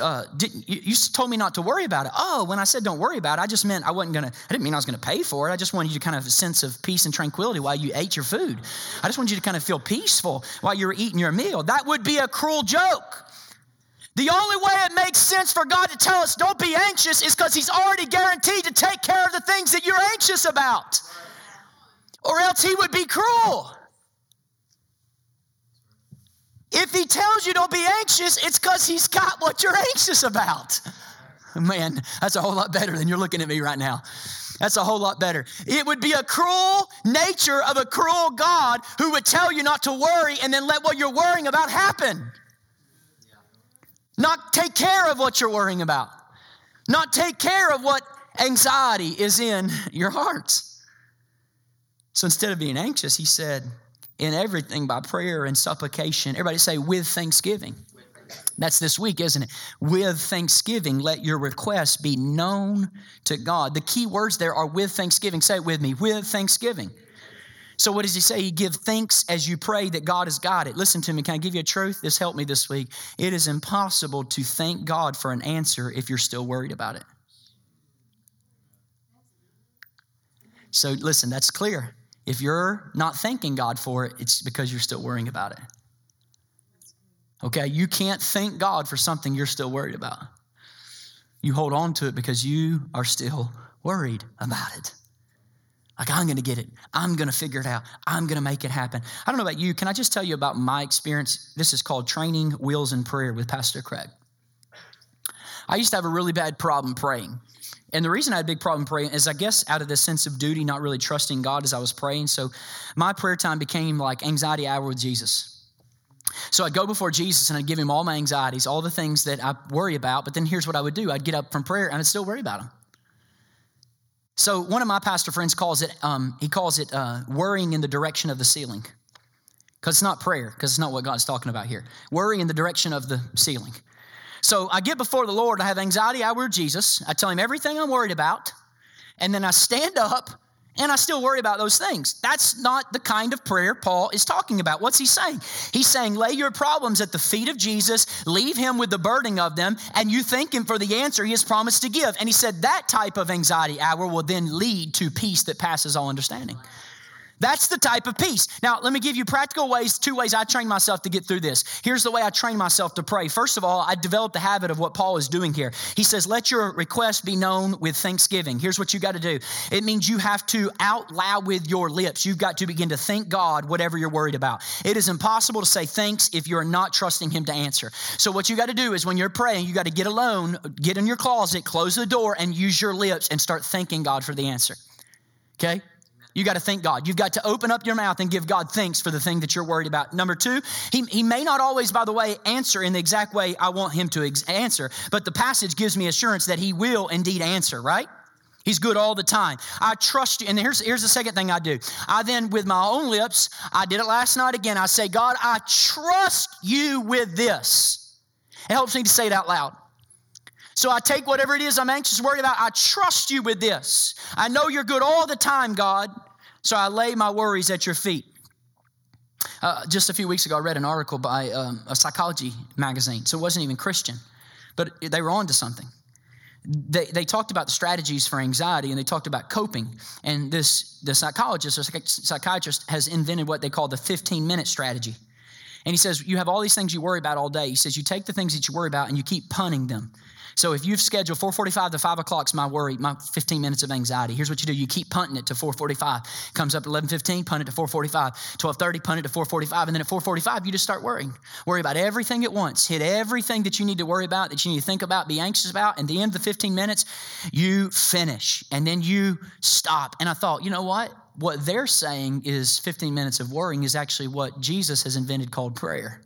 uh, didn't, you, you, told me not to worry about it. Oh, when I said don't worry about it, I just meant I wasn't to, I didn't mean I was to pay for it. I just wanted you to kind of have a sense of peace and tranquility while you ate your food. I just wanted you to kind of feel peaceful while you were eating your meal. That would be a cruel joke. The only way it makes sense for God to tell us don't be anxious is because He's already guaranteed to take care of the things that you're anxious about. Or else He would be cruel. If He tells you don't be anxious, it's because He's got what you're anxious about. Man, that's a whole lot better than you're looking at me right now. That's a whole lot better. It would be a cruel nature of a cruel God who would tell you not to worry and then let what you're worrying about happen. Not take care of what you're worrying about. Not take care of what anxiety is in your hearts. So instead of being anxious, he said, in everything by prayer and supplication. Everybody say, with thanksgiving. That's this week, isn't it? With thanksgiving, let your requests be known to God. The key words there are with thanksgiving. Say it with me with thanksgiving. So, what does he say? He give thanks as you pray that God has got it. Listen to me. Can I give you a truth? This helped me this week. It is impossible to thank God for an answer if you're still worried about it. So, listen, that's clear. If you're not thanking God for it, it's because you're still worrying about it. Okay, you can't thank God for something you're still worried about. You hold on to it because you are still worried about it. Like, I'm gonna get it. I'm gonna figure it out. I'm gonna make it happen. I don't know about you. Can I just tell you about my experience? This is called Training Wheels in Prayer with Pastor Craig. I used to have a really bad problem praying. And the reason I had a big problem praying is, I guess, out of this sense of duty, not really trusting God as I was praying. So my prayer time became like anxiety hour with Jesus. So I'd go before Jesus and I'd give him all my anxieties, all the things that I worry about. But then here's what I would do I'd get up from prayer and I'd still worry about them. So one of my pastor friends calls it, um, he calls it uh, worrying in the direction of the ceiling. Because it's not prayer, because it's not what God's talking about here. Worry in the direction of the ceiling. So I get before the Lord, I have anxiety I with Jesus. I tell him everything I'm worried about. And then I stand up and I still worry about those things. That's not the kind of prayer Paul is talking about. What's he saying? He's saying, lay your problems at the feet of Jesus, leave him with the burden of them, and you thank him for the answer he has promised to give. And he said that type of anxiety hour will then lead to peace that passes all understanding. That's the type of peace. Now, let me give you practical ways, two ways I train myself to get through this. Here's the way I train myself to pray. First of all, I developed the habit of what Paul is doing here. He says, Let your request be known with thanksgiving. Here's what you got to do it means you have to out loud with your lips. You've got to begin to thank God whatever you're worried about. It is impossible to say thanks if you're not trusting Him to answer. So, what you got to do is when you're praying, you got to get alone, get in your closet, close the door, and use your lips and start thanking God for the answer. Okay? You got to thank God. You've got to open up your mouth and give God thanks for the thing that you're worried about. Number two, he, he may not always, by the way, answer in the exact way I want him to ex- answer, but the passage gives me assurance that he will indeed answer, right? He's good all the time. I trust you. And here's, here's the second thing I do. I then, with my own lips, I did it last night again. I say, God, I trust you with this. It helps me to say it out loud. So I take whatever it is I'm anxious, worried about. I trust you with this. I know you're good all the time, God. So I lay my worries at your feet. Uh, just a few weeks ago, I read an article by um, a psychology magazine. So it wasn't even Christian, but they were on to something. They, they talked about the strategies for anxiety and they talked about coping. And this the psychologist or psychiatrist has invented what they call the 15 minute strategy. And he says, You have all these things you worry about all day. He says, You take the things that you worry about and you keep punning them. So if you've scheduled 4:45 to 5 o'clock is my worry, my 15 minutes of anxiety. Here's what you do: you keep punting it to 4:45. Comes up at 11:15, punt it to 4:45. 12:30, punt it to 4:45, and then at 4:45 you just start worrying. Worry about everything at once. Hit everything that you need to worry about, that you need to think about, be anxious about. And the end of the 15 minutes, you finish, and then you stop. And I thought, you know what? What they're saying is 15 minutes of worrying is actually what Jesus has invented called prayer.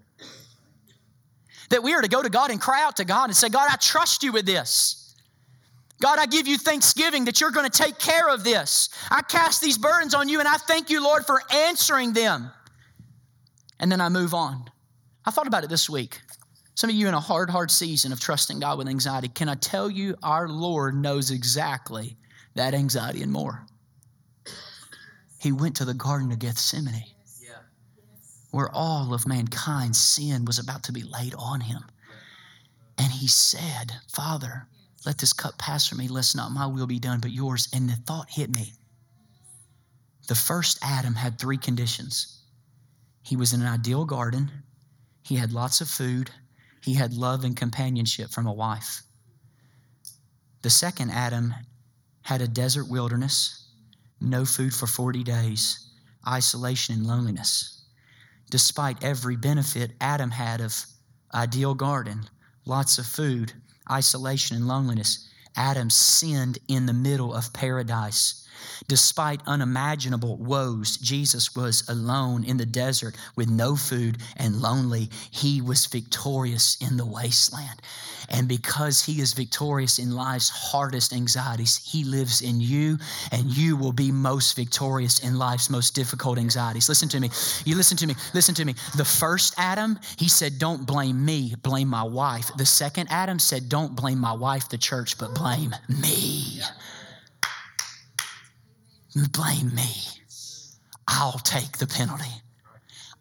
That we are to go to God and cry out to God and say, God, I trust you with this. God, I give you thanksgiving that you're going to take care of this. I cast these burdens on you and I thank you, Lord, for answering them. And then I move on. I thought about it this week. Some of you in a hard, hard season of trusting God with anxiety, can I tell you, our Lord knows exactly that anxiety and more. He went to the Garden of Gethsemane where all of mankind's sin was about to be laid on him. And he said, Father, let this cup pass from me, lest not my will be done, but yours. And the thought hit me. The first Adam had three conditions he was in an ideal garden, he had lots of food, he had love and companionship from a wife. The second Adam had a desert wilderness, no food for 40 days, isolation and loneliness despite every benefit Adam had of ideal garden, lots of food, isolation and loneliness. Adam sinned in the middle of paradise. Despite unimaginable woes, Jesus was alone in the desert with no food and lonely. He was victorious in the wasteland. And because he is victorious in life's hardest anxieties, he lives in you, and you will be most victorious in life's most difficult anxieties. Listen to me. You listen to me. Listen to me. The first Adam, he said, Don't blame me, blame my wife. The second Adam said, Don't blame my wife, the church, but blame me. Blame me. I'll take the penalty.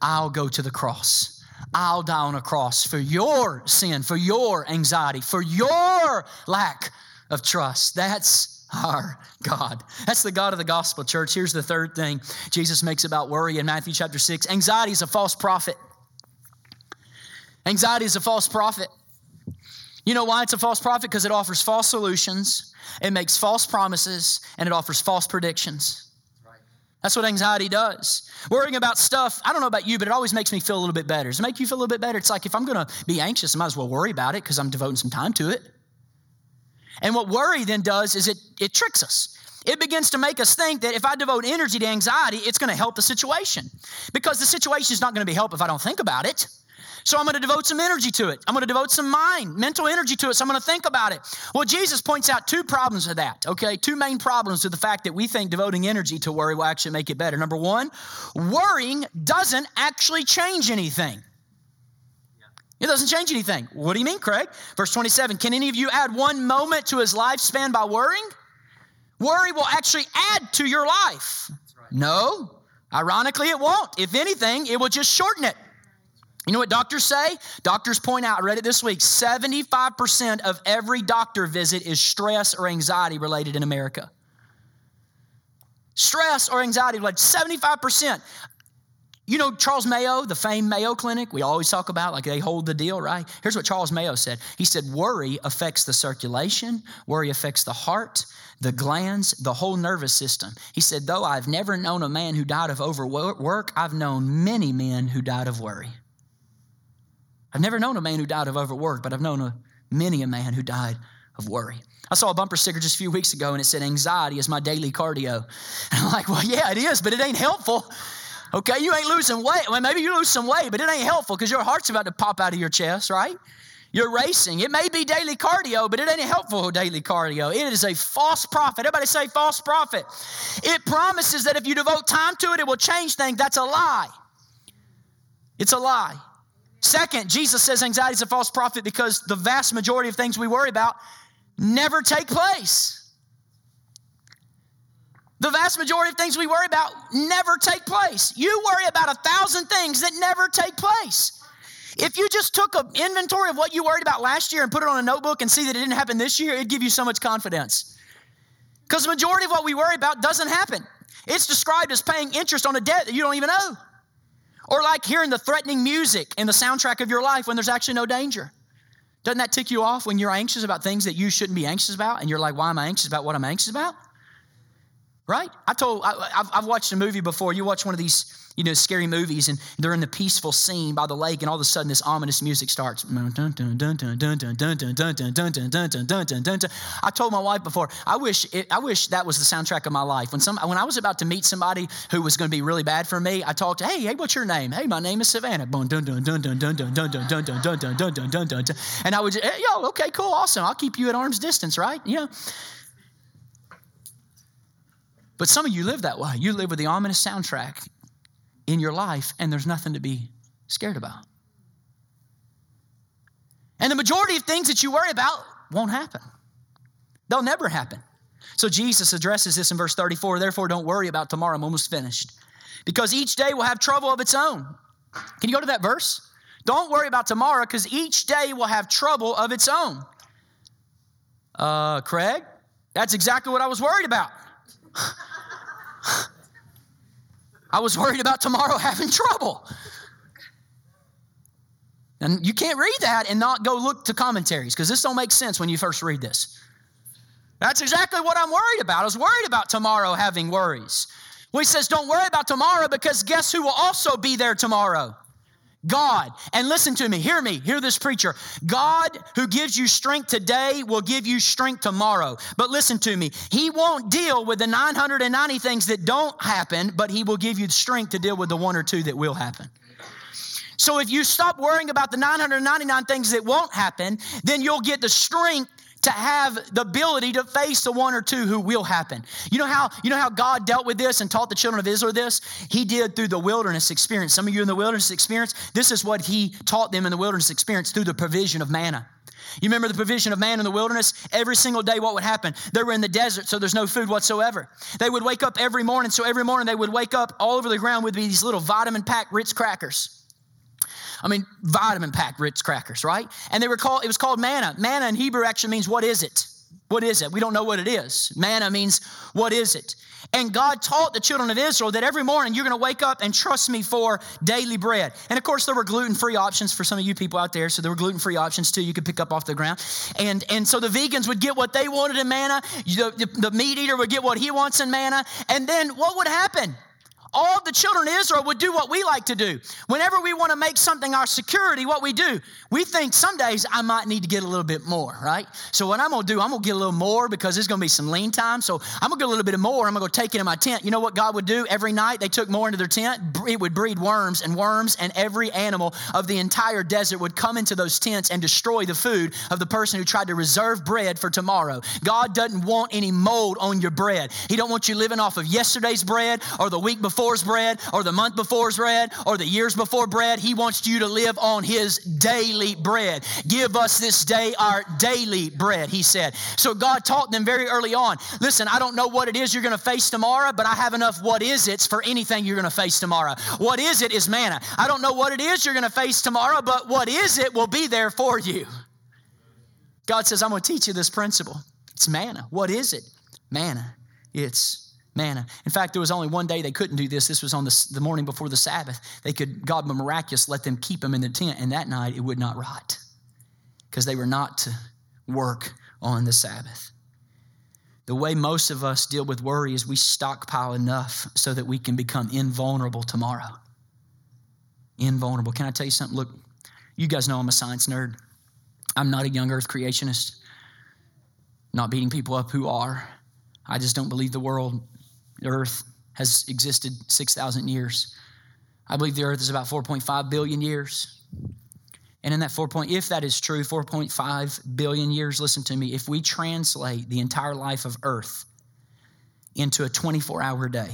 I'll go to the cross. I'll die on a cross for your sin, for your anxiety, for your lack of trust. That's our God. That's the God of the gospel, church. Here's the third thing Jesus makes about worry in Matthew chapter 6 anxiety is a false prophet. Anxiety is a false prophet. You know why it's a false prophet? Because it offers false solutions, it makes false promises, and it offers false predictions. That's what anxiety does. Worrying about stuff, I don't know about you, but it always makes me feel a little bit better. Does it make you feel a little bit better? It's like if I'm going to be anxious, I might as well worry about it because I'm devoting some time to it. And what worry then does is it, it tricks us. It begins to make us think that if I devote energy to anxiety, it's going to help the situation. Because the situation is not going to be helped if I don't think about it. So I'm going to devote some energy to it. I'm going to devote some mind, mental energy to it. So I'm going to think about it. Well, Jesus points out two problems of that, okay? Two main problems with the fact that we think devoting energy to worry will actually make it better. Number one, worrying doesn't actually change anything. It doesn't change anything. What do you mean, Craig? Verse 27 Can any of you add one moment to his lifespan by worrying? Worry will actually add to your life. Right. No, ironically, it won't. If anything, it will just shorten it. You know what doctors say? Doctors point out, I read it this week 75% of every doctor visit is stress or anxiety related in America. Stress or anxiety like 75%. You know Charles Mayo, the famed Mayo Clinic, we always talk about, like they hold the deal, right? Here's what Charles Mayo said He said, Worry affects the circulation, worry affects the heart, the glands, the whole nervous system. He said, Though I've never known a man who died of overwork, I've known many men who died of worry. I've never known a man who died of overwork, but I've known a, many a man who died of worry. I saw a bumper sticker just a few weeks ago and it said, Anxiety is my daily cardio. And I'm like, Well, yeah, it is, but it ain't helpful. Okay, you ain't losing weight. Well, maybe you lose some weight, but it ain't helpful because your heart's about to pop out of your chest, right? You're racing. It may be daily cardio, but it ain't helpful daily cardio. It is a false prophet. Everybody say false prophet. It promises that if you devote time to it, it will change things. That's a lie. It's a lie. Second, Jesus says anxiety is a false prophet because the vast majority of things we worry about never take place. The vast majority of things we worry about never take place. You worry about a thousand things that never take place. If you just took an inventory of what you worried about last year and put it on a notebook and see that it didn't happen this year, it'd give you so much confidence. Because the majority of what we worry about doesn't happen. It's described as paying interest on a debt that you don't even owe. Or like hearing the threatening music in the soundtrack of your life when there's actually no danger. Doesn't that tick you off when you're anxious about things that you shouldn't be anxious about? And you're like, why am I anxious about what I'm anxious about? Right? I told, I, have watched a movie before. You watch one of these you know, scary movies, and they're in the peaceful scene by the lake, and all of a sudden this ominous music starts. I told my wife before, I wish it, I wish that was the soundtrack of my life. When some when I was about to meet somebody who was going to be really bad for me, I talked, hey, hey, what's your name? Hey, my name is Savannah. And I would, yo, okay, cool, awesome. I'll keep you at arm's distance, right? Yeah. But some of you live that way. You live with the ominous soundtrack in your life, and there's nothing to be scared about. And the majority of things that you worry about won't happen, they'll never happen. So Jesus addresses this in verse 34 Therefore, don't worry about tomorrow. I'm almost finished. Because each day will have trouble of its own. Can you go to that verse? Don't worry about tomorrow because each day will have trouble of its own. Uh, Craig, that's exactly what I was worried about. I was worried about tomorrow having trouble. And you can't read that and not go look to commentaries because this don't make sense when you first read this. That's exactly what I'm worried about. I was worried about tomorrow having worries. Well, he says, don't worry about tomorrow because guess who will also be there tomorrow? God, and listen to me, hear me, hear this preacher. God who gives you strength today will give you strength tomorrow. But listen to me, He won't deal with the 990 things that don't happen, but He will give you the strength to deal with the one or two that will happen. So if you stop worrying about the 999 things that won't happen, then you'll get the strength to have the ability to face the one or two who will happen. You know how you know how God dealt with this and taught the children of Israel this? He did through the wilderness experience. Some of you in the wilderness experience, this is what he taught them in the wilderness experience through the provision of manna. You remember the provision of manna in the wilderness? Every single day, what would happen? They were in the desert, so there's no food whatsoever. They would wake up every morning, so every morning they would wake up all over the ground would be these little vitamin packed Ritz crackers. I mean, vitamin packed Ritz crackers, right? And they were called, it was called manna. Manna in Hebrew actually means, what is it? What is it? We don't know what it is. Manna means, what is it? And God taught the children of Israel that every morning you're going to wake up and trust me for daily bread. And of course, there were gluten free options for some of you people out there. So there were gluten free options too, you could pick up off the ground. And, and so the vegans would get what they wanted in manna, the, the, the meat eater would get what he wants in manna. And then what would happen? All the children of Israel would do what we like to do. Whenever we want to make something our security, what we do, we think some days I might need to get a little bit more, right? So what I'm going to do, I'm going to get a little more because there's going to be some lean time. So I'm going to get a little bit more. I'm going to take it in my tent. You know what God would do every night? They took more into their tent. It would breed worms and worms, and every animal of the entire desert would come into those tents and destroy the food of the person who tried to reserve bread for tomorrow. God doesn't want any mold on your bread. He don't want you living off of yesterday's bread or the week before before's bread or the month before's bread or the years before bread. He wants you to live on his daily bread. Give us this day our daily bread, he said. So God taught them very early on listen, I don't know what it is you're going to face tomorrow, but I have enough what is it's for anything you're going to face tomorrow. What is it is manna. I don't know what it is you're going to face tomorrow, but what is it will be there for you. God says, I'm going to teach you this principle. It's manna. What is it? Manna. It's manna. In fact, there was only one day they couldn't do this. This was on the, the morning before the Sabbath. They could, God miraculous, let them keep them in the tent, and that night it would not rot because they were not to work on the Sabbath. The way most of us deal with worry is we stockpile enough so that we can become invulnerable tomorrow. Invulnerable. Can I tell you something? Look, you guys know I'm a science nerd. I'm not a young earth creationist, not beating people up who are. I just don't believe the world the earth has existed 6,000 years. I believe the earth is about 4.5 billion years. And in that 4 point, if that is true, 4.5 billion years, listen to me, if we translate the entire life of earth into a 24 hour day,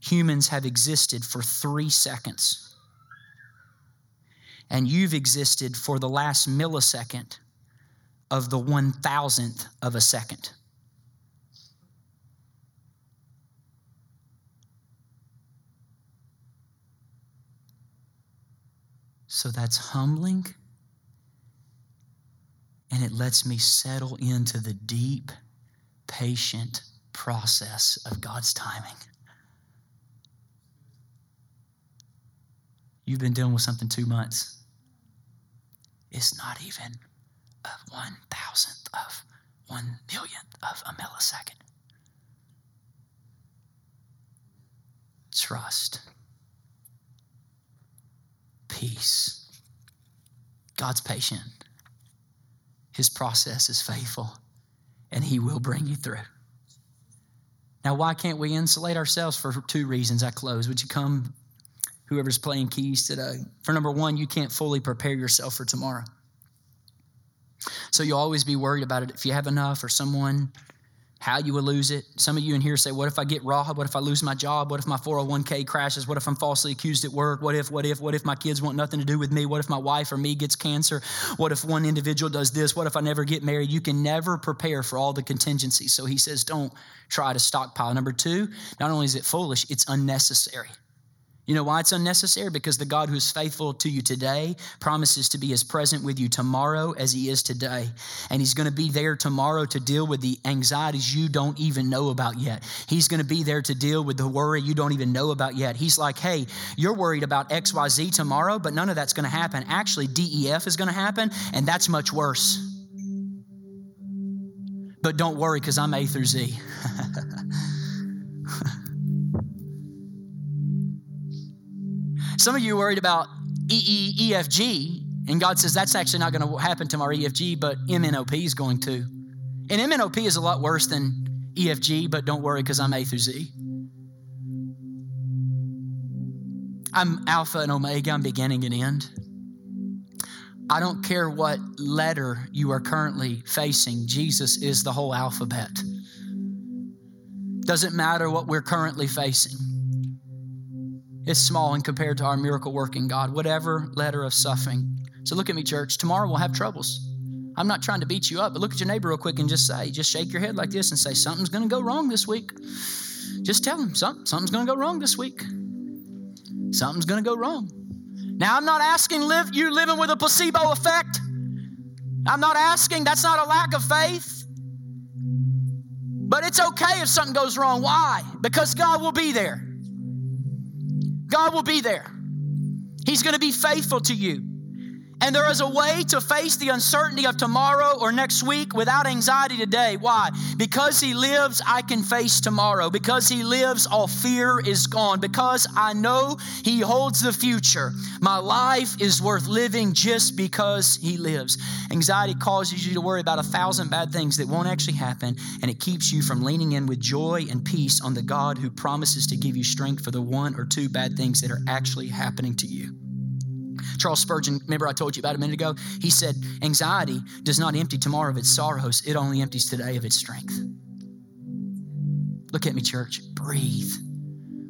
humans have existed for three seconds. And you've existed for the last millisecond of the one thousandth of a second. So that's humbling. And it lets me settle into the deep, patient process of God's timing. You've been dealing with something two months. It's not even a one thousandth of one millionth of a millisecond. Trust peace. God's patient. His process is faithful, and He will bring you through. Now, why can't we insulate ourselves? For two reasons. I close. Would you come, whoever's playing keys today? For number one, you can't fully prepare yourself for tomorrow. So you'll always be worried about it if you have enough or someone how you will lose it. Some of you in here say, What if I get robbed? What if I lose my job? What if my 401k crashes? What if I'm falsely accused at work? What if, what if, what if my kids want nothing to do with me? What if my wife or me gets cancer? What if one individual does this? What if I never get married? You can never prepare for all the contingencies. So he says, Don't try to stockpile. Number two, not only is it foolish, it's unnecessary. You know why it's unnecessary? Because the God who's faithful to you today promises to be as present with you tomorrow as he is today. And he's going to be there tomorrow to deal with the anxieties you don't even know about yet. He's going to be there to deal with the worry you don't even know about yet. He's like, hey, you're worried about XYZ tomorrow, but none of that's going to happen. Actually, DEF is going to happen, and that's much worse. But don't worry, because I'm A through Z. Some of you are worried about EEFG, and God says that's actually not going to happen to our EFG, but MNOP is going to. And MNOP is a lot worse than EFG, but don't worry because I'm A through Z. I'm Alpha and Omega, I'm beginning and end. I don't care what letter you are currently facing, Jesus is the whole alphabet. Doesn't matter what we're currently facing. It's small in compared to our miracle working God, whatever letter of suffering. So look at me, church. Tomorrow we'll have troubles. I'm not trying to beat you up, but look at your neighbor real quick and just say, just shake your head like this and say, something's going to go wrong this week. Just tell them something, something's going to go wrong this week. Something's going to go wrong. Now, I'm not asking live, you living with a placebo effect. I'm not asking, that's not a lack of faith. But it's okay if something goes wrong. Why? Because God will be there. God will be there. He's going to be faithful to you. And there is a way to face the uncertainty of tomorrow or next week without anxiety today. Why? Because He lives, I can face tomorrow. Because He lives, all fear is gone. Because I know He holds the future. My life is worth living just because He lives. Anxiety causes you to worry about a thousand bad things that won't actually happen, and it keeps you from leaning in with joy and peace on the God who promises to give you strength for the one or two bad things that are actually happening to you. Charles Spurgeon, remember I told you about a minute ago? He said, Anxiety does not empty tomorrow of its sorrows, it only empties today of its strength. Look at me, church. Breathe.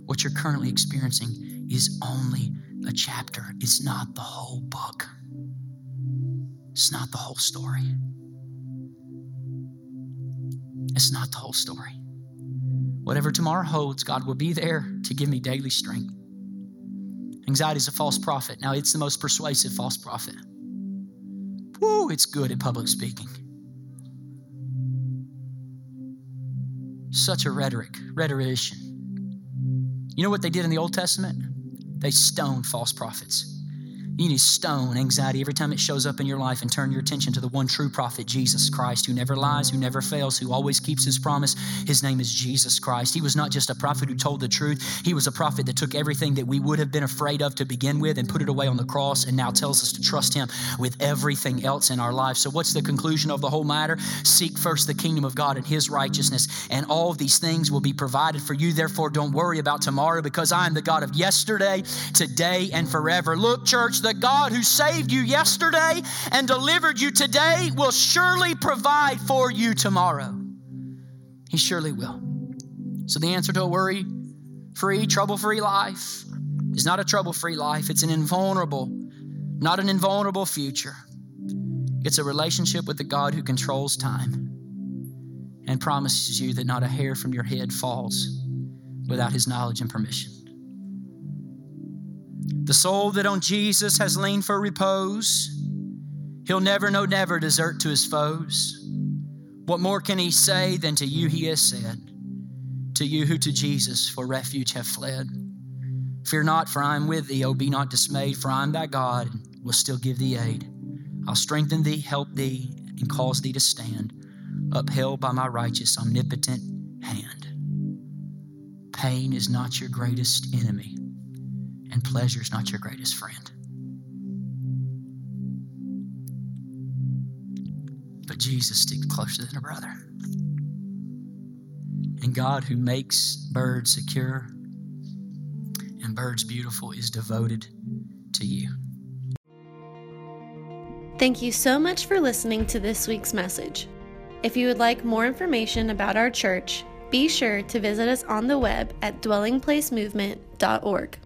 What you're currently experiencing is only a chapter, it's not the whole book, it's not the whole story. It's not the whole story. Whatever tomorrow holds, God will be there to give me daily strength. Anxiety is a false prophet. Now, it's the most persuasive false prophet. Woo, it's good at public speaking. Such a rhetoric, rhetorician. You know what they did in the Old Testament? They stoned false prophets. You need stone anxiety every time it shows up in your life and turn your attention to the one true prophet, Jesus Christ, who never lies, who never fails, who always keeps his promise. His name is Jesus Christ. He was not just a prophet who told the truth, he was a prophet that took everything that we would have been afraid of to begin with and put it away on the cross and now tells us to trust him with everything else in our life. So, what's the conclusion of the whole matter? Seek first the kingdom of God and his righteousness, and all these things will be provided for you. Therefore, don't worry about tomorrow because I am the God of yesterday, today, and forever. Look, church, the God who saved you yesterday and delivered you today will surely provide for you tomorrow. He surely will. So, the answer to a worry free, trouble free life is not a trouble free life, it's an invulnerable, not an invulnerable future. It's a relationship with the God who controls time and promises you that not a hair from your head falls without his knowledge and permission. The soul that on Jesus has leaned for repose, he'll never, no, never desert to his foes. What more can he say than to you he has said, to you who to Jesus for refuge have fled? Fear not, for I am with thee. Oh, be not dismayed, for I am thy God, and will still give thee aid. I'll strengthen thee, help thee, and cause thee to stand, upheld by my righteous, omnipotent hand. Pain is not your greatest enemy and pleasure is not your greatest friend. But Jesus sticks closer than a brother. And God, who makes birds secure and birds beautiful, is devoted to you. Thank you so much for listening to this week's message. If you would like more information about our church, be sure to visit us on the web at dwellingplacemovement.org.